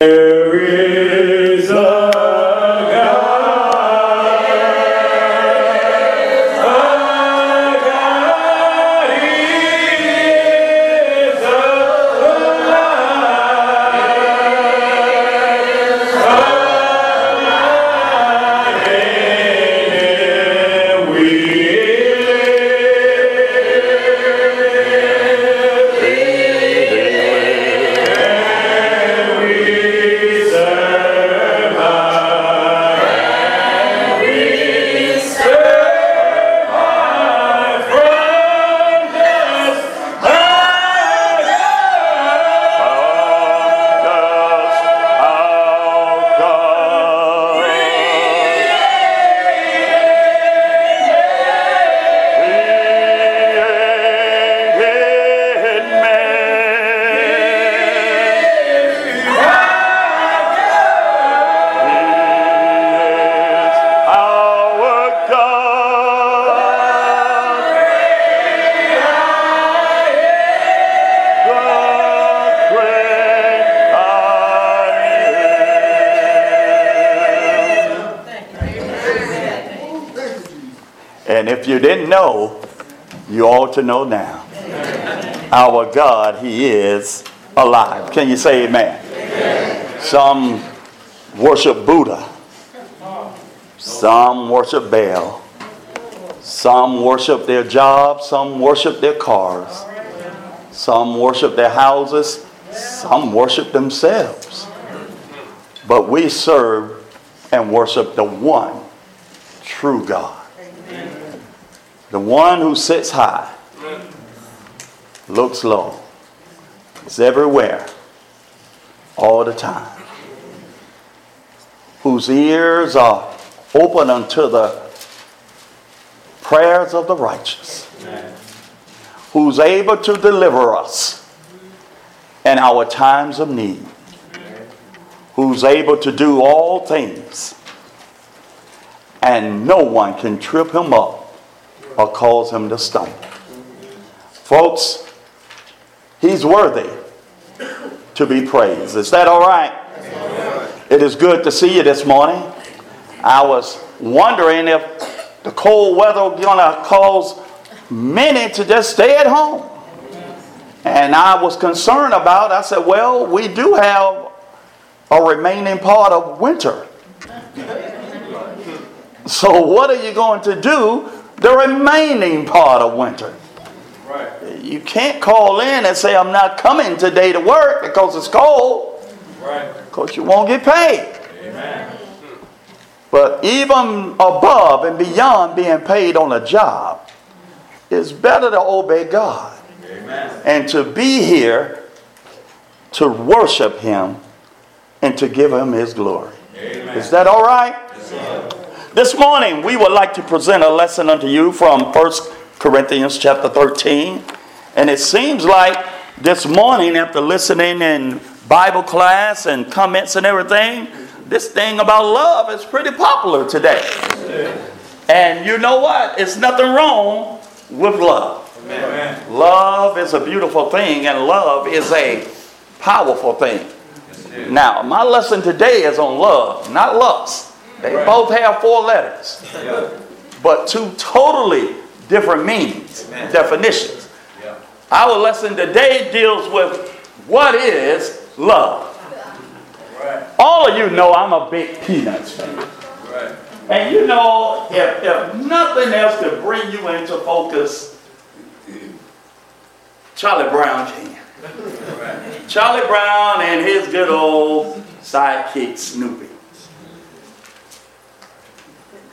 There you didn't know, you ought to know now. Our God, He is alive. Can you say amen? amen? Some worship Buddha. Some worship Baal. Some worship their jobs. Some worship their cars. Some worship their houses. Some worship themselves. But we serve and worship the one true God. The one who sits high, looks low, is everywhere, all the time, whose ears are open unto the prayers of the righteous, who's able to deliver us in our times of need, who's able to do all things, and no one can trip him up or cause him to stumble. Folks, he's worthy to be praised. Is that all right? It is good to see you this morning. I was wondering if the cold weather was going to cause many to just stay at home. And I was concerned about, I said, well, we do have a remaining part of winter. So, what are you going to do the remaining part of winter. Right. You can't call in and say, I'm not coming today to work because it's cold. Right. Because you won't get paid. Amen. But even above and beyond being paid on a job, it's better to obey God Amen. and to be here to worship Him and to give Him His glory. Amen. Is that all right? Yes, this morning, we would like to present a lesson unto you from 1 Corinthians chapter 13. And it seems like this morning, after listening in Bible class and comments and everything, this thing about love is pretty popular today. And you know what? It's nothing wrong with love. Amen. Love is a beautiful thing, and love is a powerful thing. Now, my lesson today is on love, not lust. They right. both have four letters, yeah. but two totally different meanings, Amen. definitions. Yeah. Our lesson today deals with what is love. Right. All of you know I'm a big Peanuts fan. Right. And you know, if, if nothing else could bring you into focus, Charlie Brown can. Right. Charlie Brown and his good old sidekick Snoopy.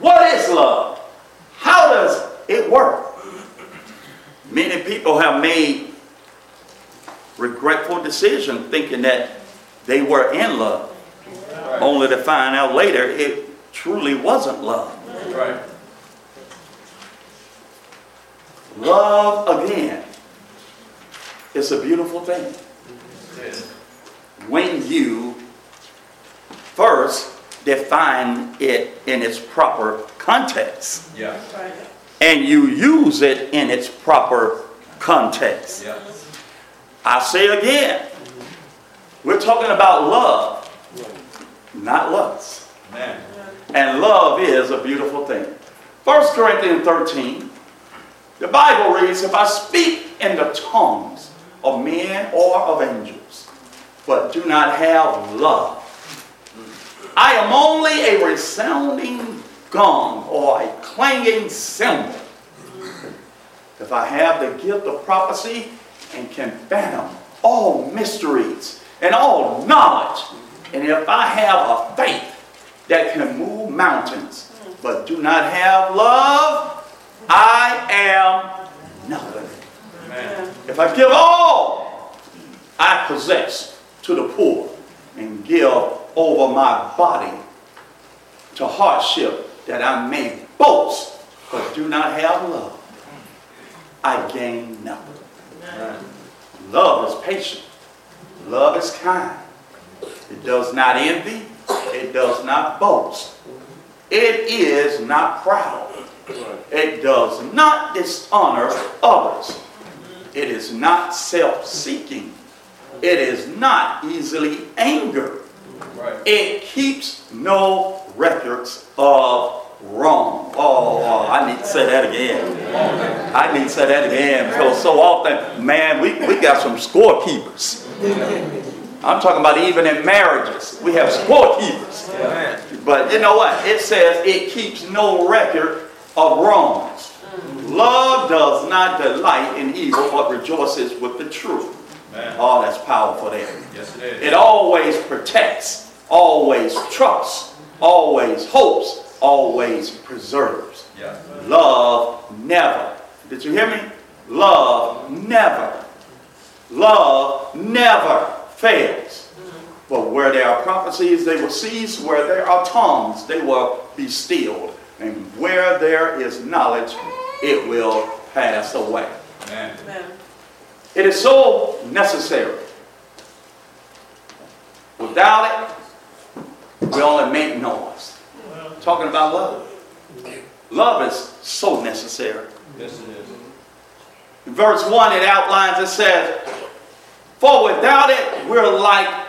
What is love? How does it work? Many people have made regretful decisions thinking that they were in love, right. only to find out later it truly wasn't love. Right. Love, again, is a beautiful thing. When you first define it in its proper context. Yeah. And you use it in its proper context. Yeah. I say again, we're talking about love, not lust. Amen. And love is a beautiful thing. 1 Corinthians 13, the Bible reads, If I speak in the tongues of men or of angels, but do not have love, I am only a resounding gong or a clanging cymbal. If I have the gift of prophecy and can fathom all mysteries and all knowledge, and if I have a faith that can move mountains, but do not have love, I am nothing. Amen. If I give all I possess to the poor and give over my body to hardship that I may boast, but do not have love, I gain nothing. Love is patient. Love is kind. It does not envy. It does not boast. It is not proud. It does not dishonor others. It is not self-seeking. It is not easily angered. It keeps no records of wrong. Oh, oh, I need to say that again. I need to say that again because so often, man, we, we got some scorekeepers. I'm talking about even in marriages. We have scorekeepers. But you know what? It says it keeps no record of wrongs. Love does not delight in evil, but rejoices with the truth. Oh, that's powerful there. Yes, it is. It always protects, always trusts, always hopes, always preserves. Yeah. Love never. Did you hear me? Love never. Love never fails. But where there are prophecies, they will cease. Where there are tongues, they will be stilled. And where there is knowledge, it will pass away. Amen. It is so necessary. Without it, we only make noise. Talking about love. Love is so necessary. Yes, it is. In verse 1, it outlines, it says, For without it, we're like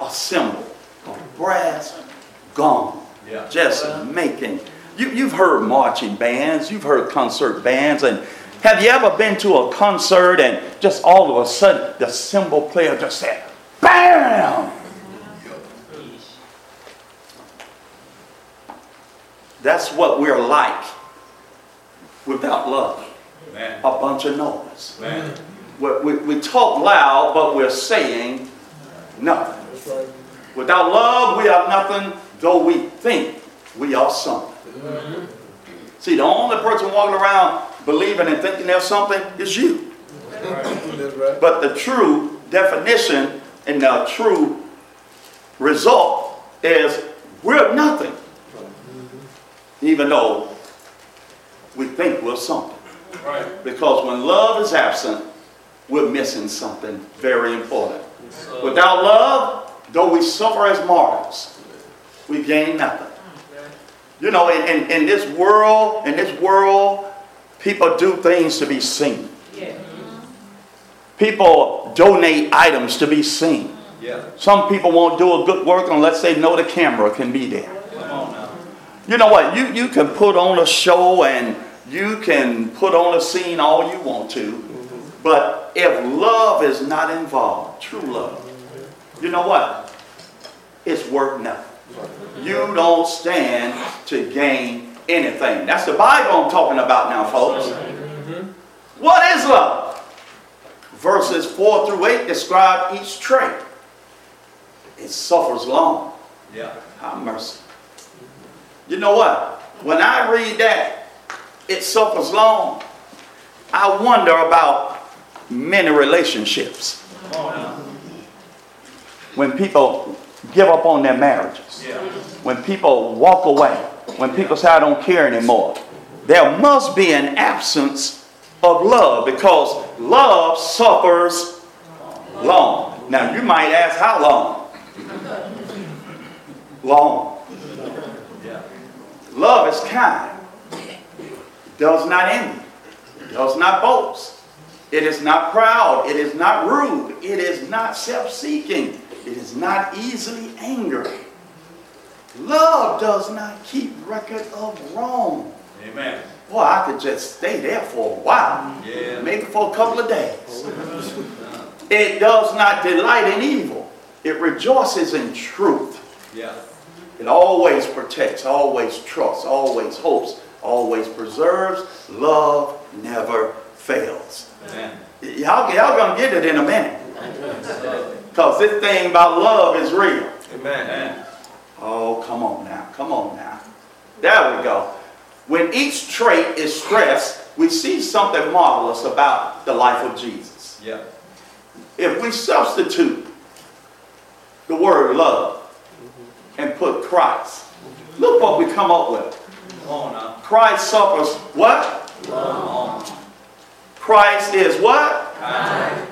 a cymbal a brass gong. Yeah. Just making. You, you've heard marching bands, you've heard concert bands, and have you ever been to a concert and just all of a sudden the cymbal player just said, BAM! That's what we're like without love. Man. A bunch of noise. We, we, we talk loud, but we're saying nothing. Without love, we are nothing, though we think we are something. See, the only person walking around believing and thinking there's something is you. But the true definition and the true result is we're nothing. Even though we think we're something. Because when love is absent, we're missing something very important. Without love, Though we suffer as martyrs, we gain nothing. You know, in, in, in this world, in this world, people do things to be seen. People donate items to be seen. Some people won't do a good work unless they know the camera can be there. You know what? You, you can put on a show and you can put on a scene all you want to. But if love is not involved, true love, you know what? It's worth nothing. You don't stand to gain anything. That's the Bible I'm talking about now, folks. What is love? Verses 4 through 8 describe each trait. It suffers long. Yeah. Have mercy. You know what? When I read that, it suffers long. I wonder about many relationships when people give up on their marriages, yeah. when people walk away, when people say, I don't care anymore, there must be an absence of love because love suffers long. Now, you might ask, how long? Long. Love is kind, does not envy, does not boast. It is not proud. It is not rude. It is not self seeking. It is not easily angered. Love does not keep record of wrong. Amen. Boy, I could just stay there for a while. Yeah. Maybe for a couple of days. Uh-huh. It does not delight in evil. It rejoices in truth. Yeah. It always protects, always trusts, always hopes, always preserves. Love never fails. Amen. Y'all, y'all gonna get it in a minute. Because this thing about love is real. Amen. Oh, come on now. Come on now. There we go. When each trait is stressed, we see something marvelous about the life of Jesus. Yeah. If we substitute the word love and put Christ, look what we come up with. Come on now. Christ suffers what? Come on. Christ is what? Kind.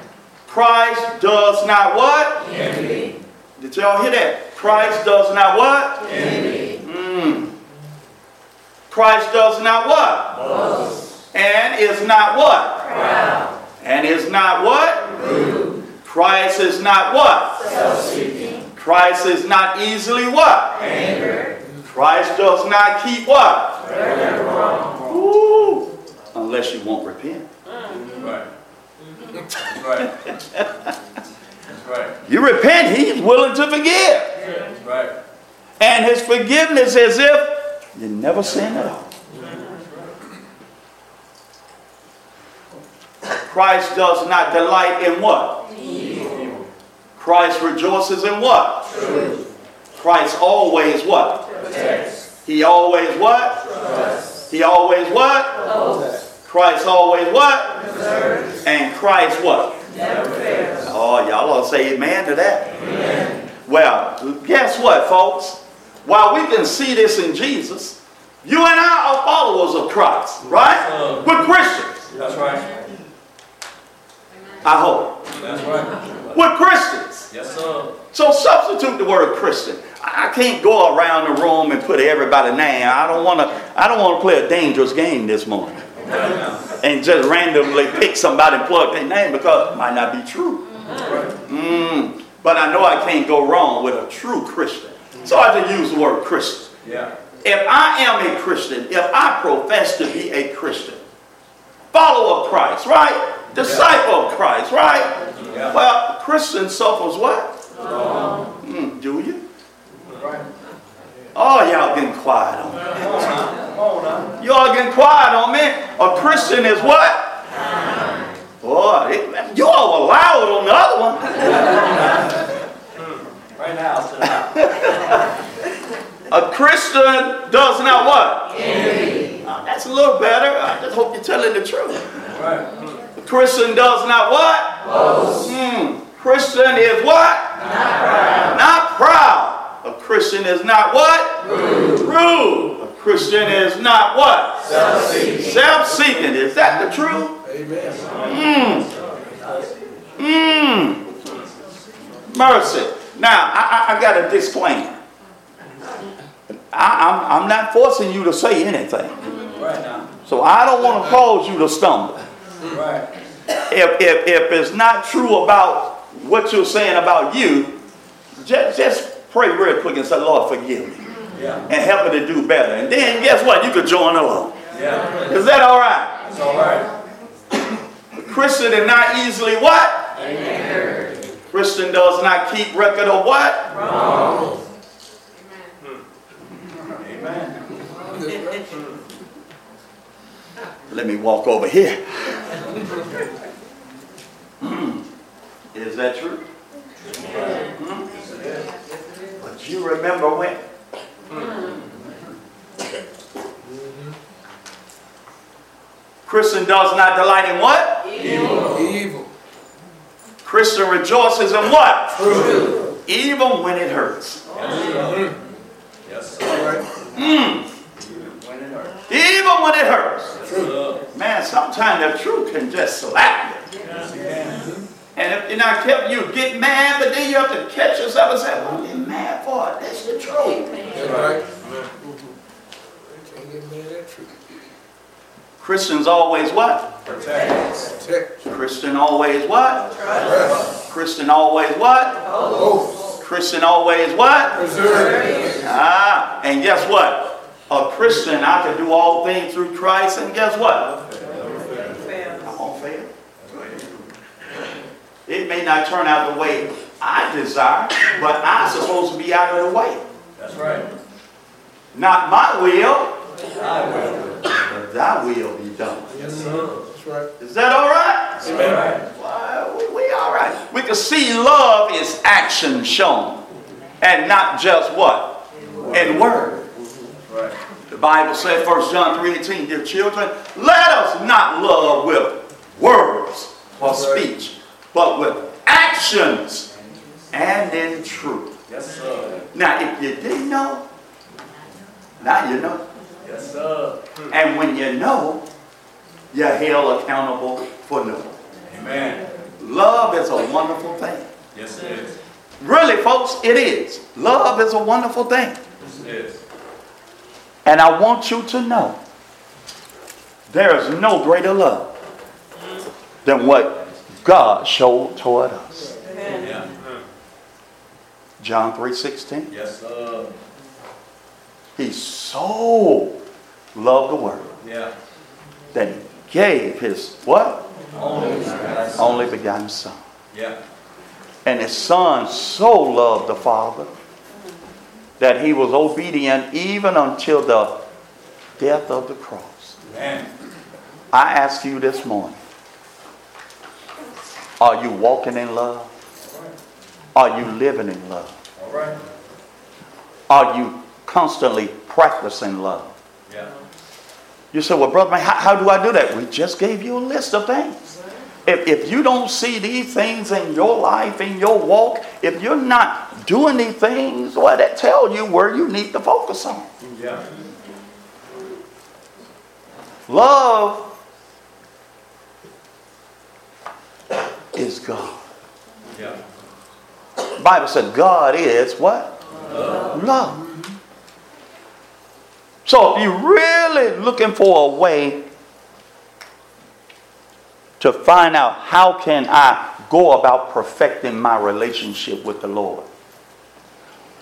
Christ does not what? Envy. Did y'all hear that? Christ does not what? Envy. Mm. Christ does not what? Boast. And is not what? Proud. And is not what? Rude. Christ is not what? Self-seeking. Christ is not easily what? Anger. Christ does not keep what? Wrong. Ooh. Unless you won't repent. Right. That's right. That's right. You repent, he's willing to forgive. And his forgiveness as if you never sinned at all. Christ does not delight in what? Evil. Christ rejoices in what? Truth. Christ always what? He always what? He always what? Christ always what? And Christ what? Never fails. Oh, y'all to say amen to that. Amen. Well, guess what, folks? While we can see this in Jesus, you and I are followers of Christ, right? We're Christians, That's right. I hope. That's right. We're Christians. Yes, sir. So substitute the word Christian. I can't go around the room and put everybody's name. I don't want to. I don't want to play a dangerous game this morning and just randomly pick somebody and plug their name because it might not be true. Mm, but I know I can't go wrong with a true Christian. So I just use the word Christian. Yeah. If I am a Christian, if I profess to be a Christian, follower of Christ, right? Disciple of Christ, right? Yeah. Well, Christian suffers what? Mm, do you? Right. Oh, y'all getting quiet on me. On now. Come on now. Y'all getting quiet on me. A Christian is what? Boy, it- you all were loud on the other one. Tonight. A Christian does not what? Envy. Uh, that's a little better. I just hope you're telling the truth. Right. A Christian does not what? Boast. Hmm. Christian is what? Not proud. Not proud. A Christian is not what? Rude. Rude. A Christian is not what? Self-seeking. Self-seeking. Is that the truth? Amen. Mmm. Mmm. Mercy. Now, I, I, I got a disclaimer. I, I'm, I'm not forcing you to say anything. Right now. So I don't want to cause you to stumble. Right. If, if, if it's not true about what you're saying about you, just, just pray real quick and say, Lord, forgive me. Yeah. And help me to do better. And then guess what? You could join along. Yeah. Is that all right? It's all right. Christian is not easily what? Anger. Christian does not keep record of what? Wrong. Amen. Let me walk over here. Hmm. Is that true? Hmm? But you remember when? Christian does not delight in what? Evil. Evil. Christian rejoices in what? Truth. Even when it hurts. Yes, sir. Mm. When it hurts. Even when it hurts. True. Man, sometimes the truth can just slap you. Yes, you. And if you're not careful, you get mad, but then you have to catch yourself and say, what are you mad for? That's the truth. Right. Can't get mad at truth. Christians always what? Protect. Protect. Christian always what? Trust. Christian always what? Boast. Christian always what? Preserve. Ah, and guess what? A Christian, I can do all things through Christ, and guess what? I won't fail. It may not turn out the way I desire, but I'm supposed to be out of the way. That's right. Not my will, I will. but thy will be done. Yes, sir. Right. Is that all right? Amen. Well, we, we all right. We can see love is action shown and not just what? In word. Right. The Bible said, 1 John 3.18, Dear children, let us not love with words or speech, but with actions and in truth. Yes, sir. Now, if you didn't know, now you know. Yes, sir. And when you know, you're held accountable for knowing. Amen. Love is a wonderful thing. Yes, it is. Really, folks, it is. Love is a wonderful thing. Yes, it is. And I want you to know there is no greater love than what God showed toward us. Yeah. John 3:16. Yes, sir. He so loved the world Yeah. that he gave his what? Only. Only begotten son. Yeah. And his son so loved the Father that he was obedient even until the death of the cross. Amen. I ask you this morning are you walking in love? Are you living in love? All right. Are you constantly practicing love? Yeah. You say, well, brother, man, how, how do I do that? We just gave you a list of things. If, if you don't see these things in your life, in your walk, if you're not doing these things, well, that tell you where you need to focus on. Yeah. Love is God. Yeah. Bible said God is what? Love. So if you're really looking for a way to find out how can I go about perfecting my relationship with the Lord,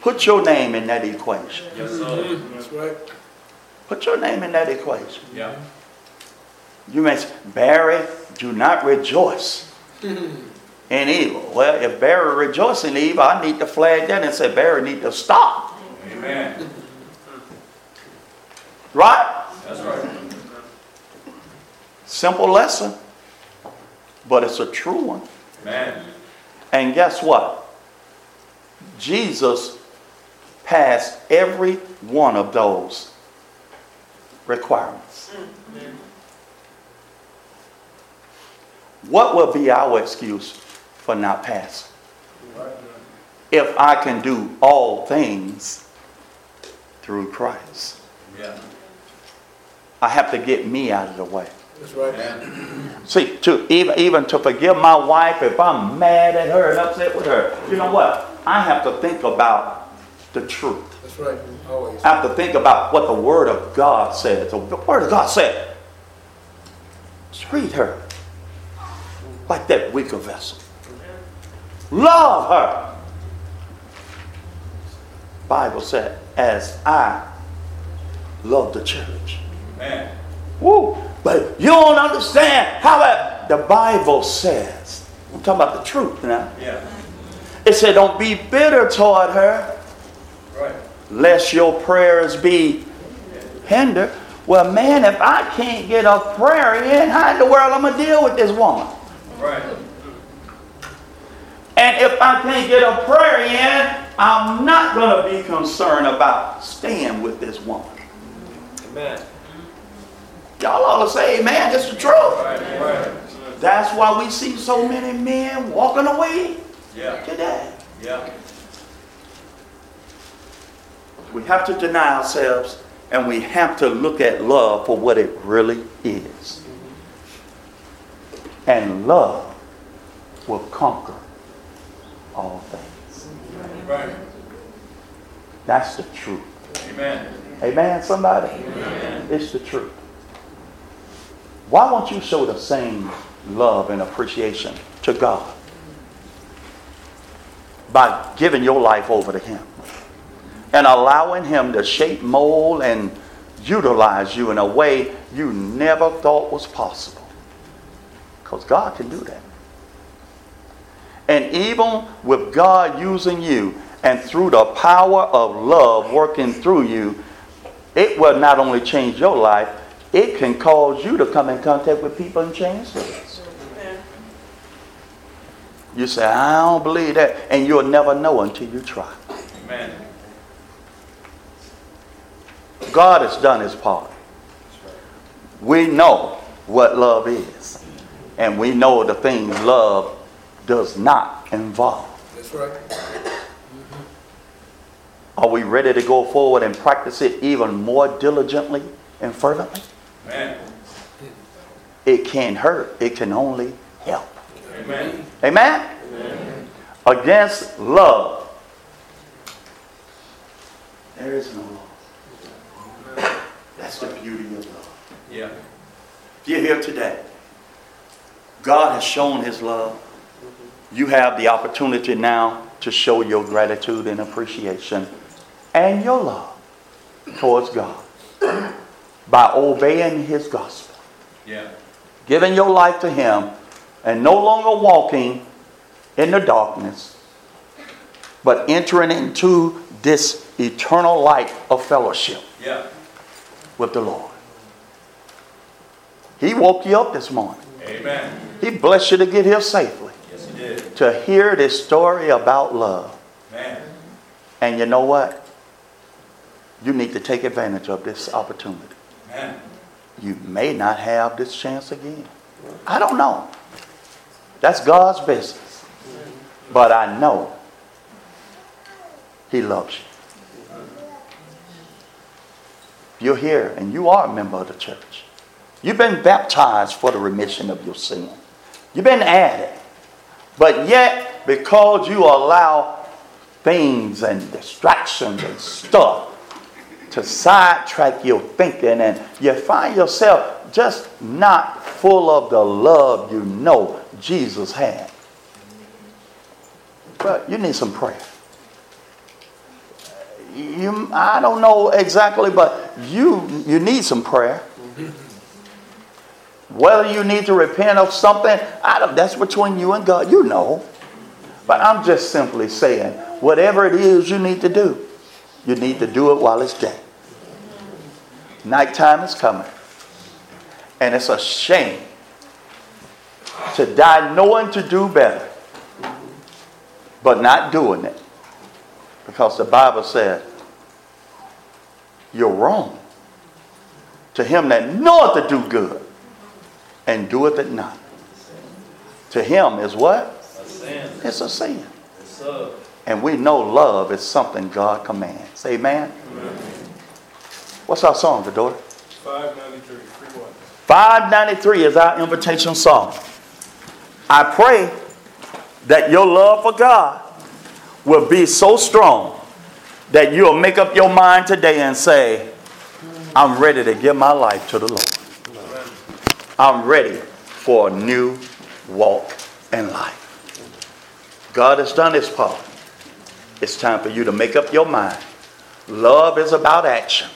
put your name in that equation. Yes, sir. That's right. Put your name in that equation. Yeah. You may say, Barry, do not rejoice in evil. Well, if Barry rejoices in evil, I need to flag that and say, Barry need to stop. Amen. Right? That's right. Simple lesson, but it's a true one. Amen. And guess what? Jesus passed every one of those requirements. What will be our excuse for not passing? If I can do all things through Christ, Yeah. I have to get me out of the way. That's right. See, to even even to forgive my wife if I'm mad at her and upset with her, you know what? I have to think about the truth. That's right. Always. I have to think about what the Word of God says. The Word of God said, treat her like that weaker vessel. Love her. Bible said, as I love the church. Amen. Woo. But you don't understand how that the Bible says. I'm talking about the truth now. Yeah. It said, don't be bitter toward her, Right. lest your prayers be hindered. Well, man, if I can't get a prayer in, how in the world I'm I going to deal with this woman? Right. And if I can't get a prayer in, I'm not going to be concerned about staying with this woman. Amen. Y'all ought to say, man, that's the truth. Right. Right. That's why we see so many men walking away Yeah. today. Yeah. We have to deny ourselves and we have to look at love for what it really is. And love will conquer all things. Right. That's the truth. Amen. Amen, somebody? It's the truth. Why won't you show the same love and appreciation to God by giving your life over to Him and allowing Him to shape, mold, and utilize you in a way you never thought was possible. Because God can do that. And even with God using you and through the power of love working through you, it will not only change your life, it can cause you to come in contact with people and change things. You say, I don't believe that. And you'll never know until you try. Amen. God has done his part. We know what love is. And we know the things love does not involve. That's right. Are we ready to go forward and practice it even more diligently and fervently? Amen. It can't hurt, it can only help. Amen. Amen? Against love. There is no love. That's the beauty of love. Yeah. If you're here today, God has shown his love. You have the opportunity now to show your gratitude and appreciation and your love towards God by obeying his gospel, Yeah. giving your life to him, and no longer walking in the darkness, but entering into this eternal light of fellowship Yeah. with the Lord. He woke you up this morning. Amen. He blessed you to get here safely, Yes, he did. to hear this story about love. Man. And you know what? You need to take advantage of this opportunity. You may not have this chance again. I don't know. That's God's business. But I know He loves you. You're here and you are a member of the church. You've been baptized for the remission of your sin. You've been added. But yet, because you allow things and distractions and stuff to sidetrack your thinking and you find yourself just not full of the love you know Jesus had. But you need some prayer. You, I don't know exactly, but you you need some prayer. Whether you need to repent of something, I don't, that's between you and God. You know. But I'm just simply saying, whatever it is you need to do, you need to do it while it's day. Nighttime is coming. And it's a shame to die knowing to do better, but not doing it. Because the Bible said, you're wrong. To him that knoweth to do good and doeth it not. To him is what? A sin. It's a sin. Yes. And we know love is something God commands. Amen? What's our song, daughter? 593. 593 is our invitation song. I pray that your love for God will be so strong that you'll make up your mind today and say, I'm ready to give my life to the Lord. I'm ready for a new walk in life. God has done his part. It's time for you to make up your mind. Love is about action.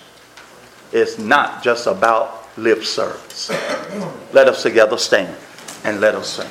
It's not just about lip service. Let us together stand and let us sing.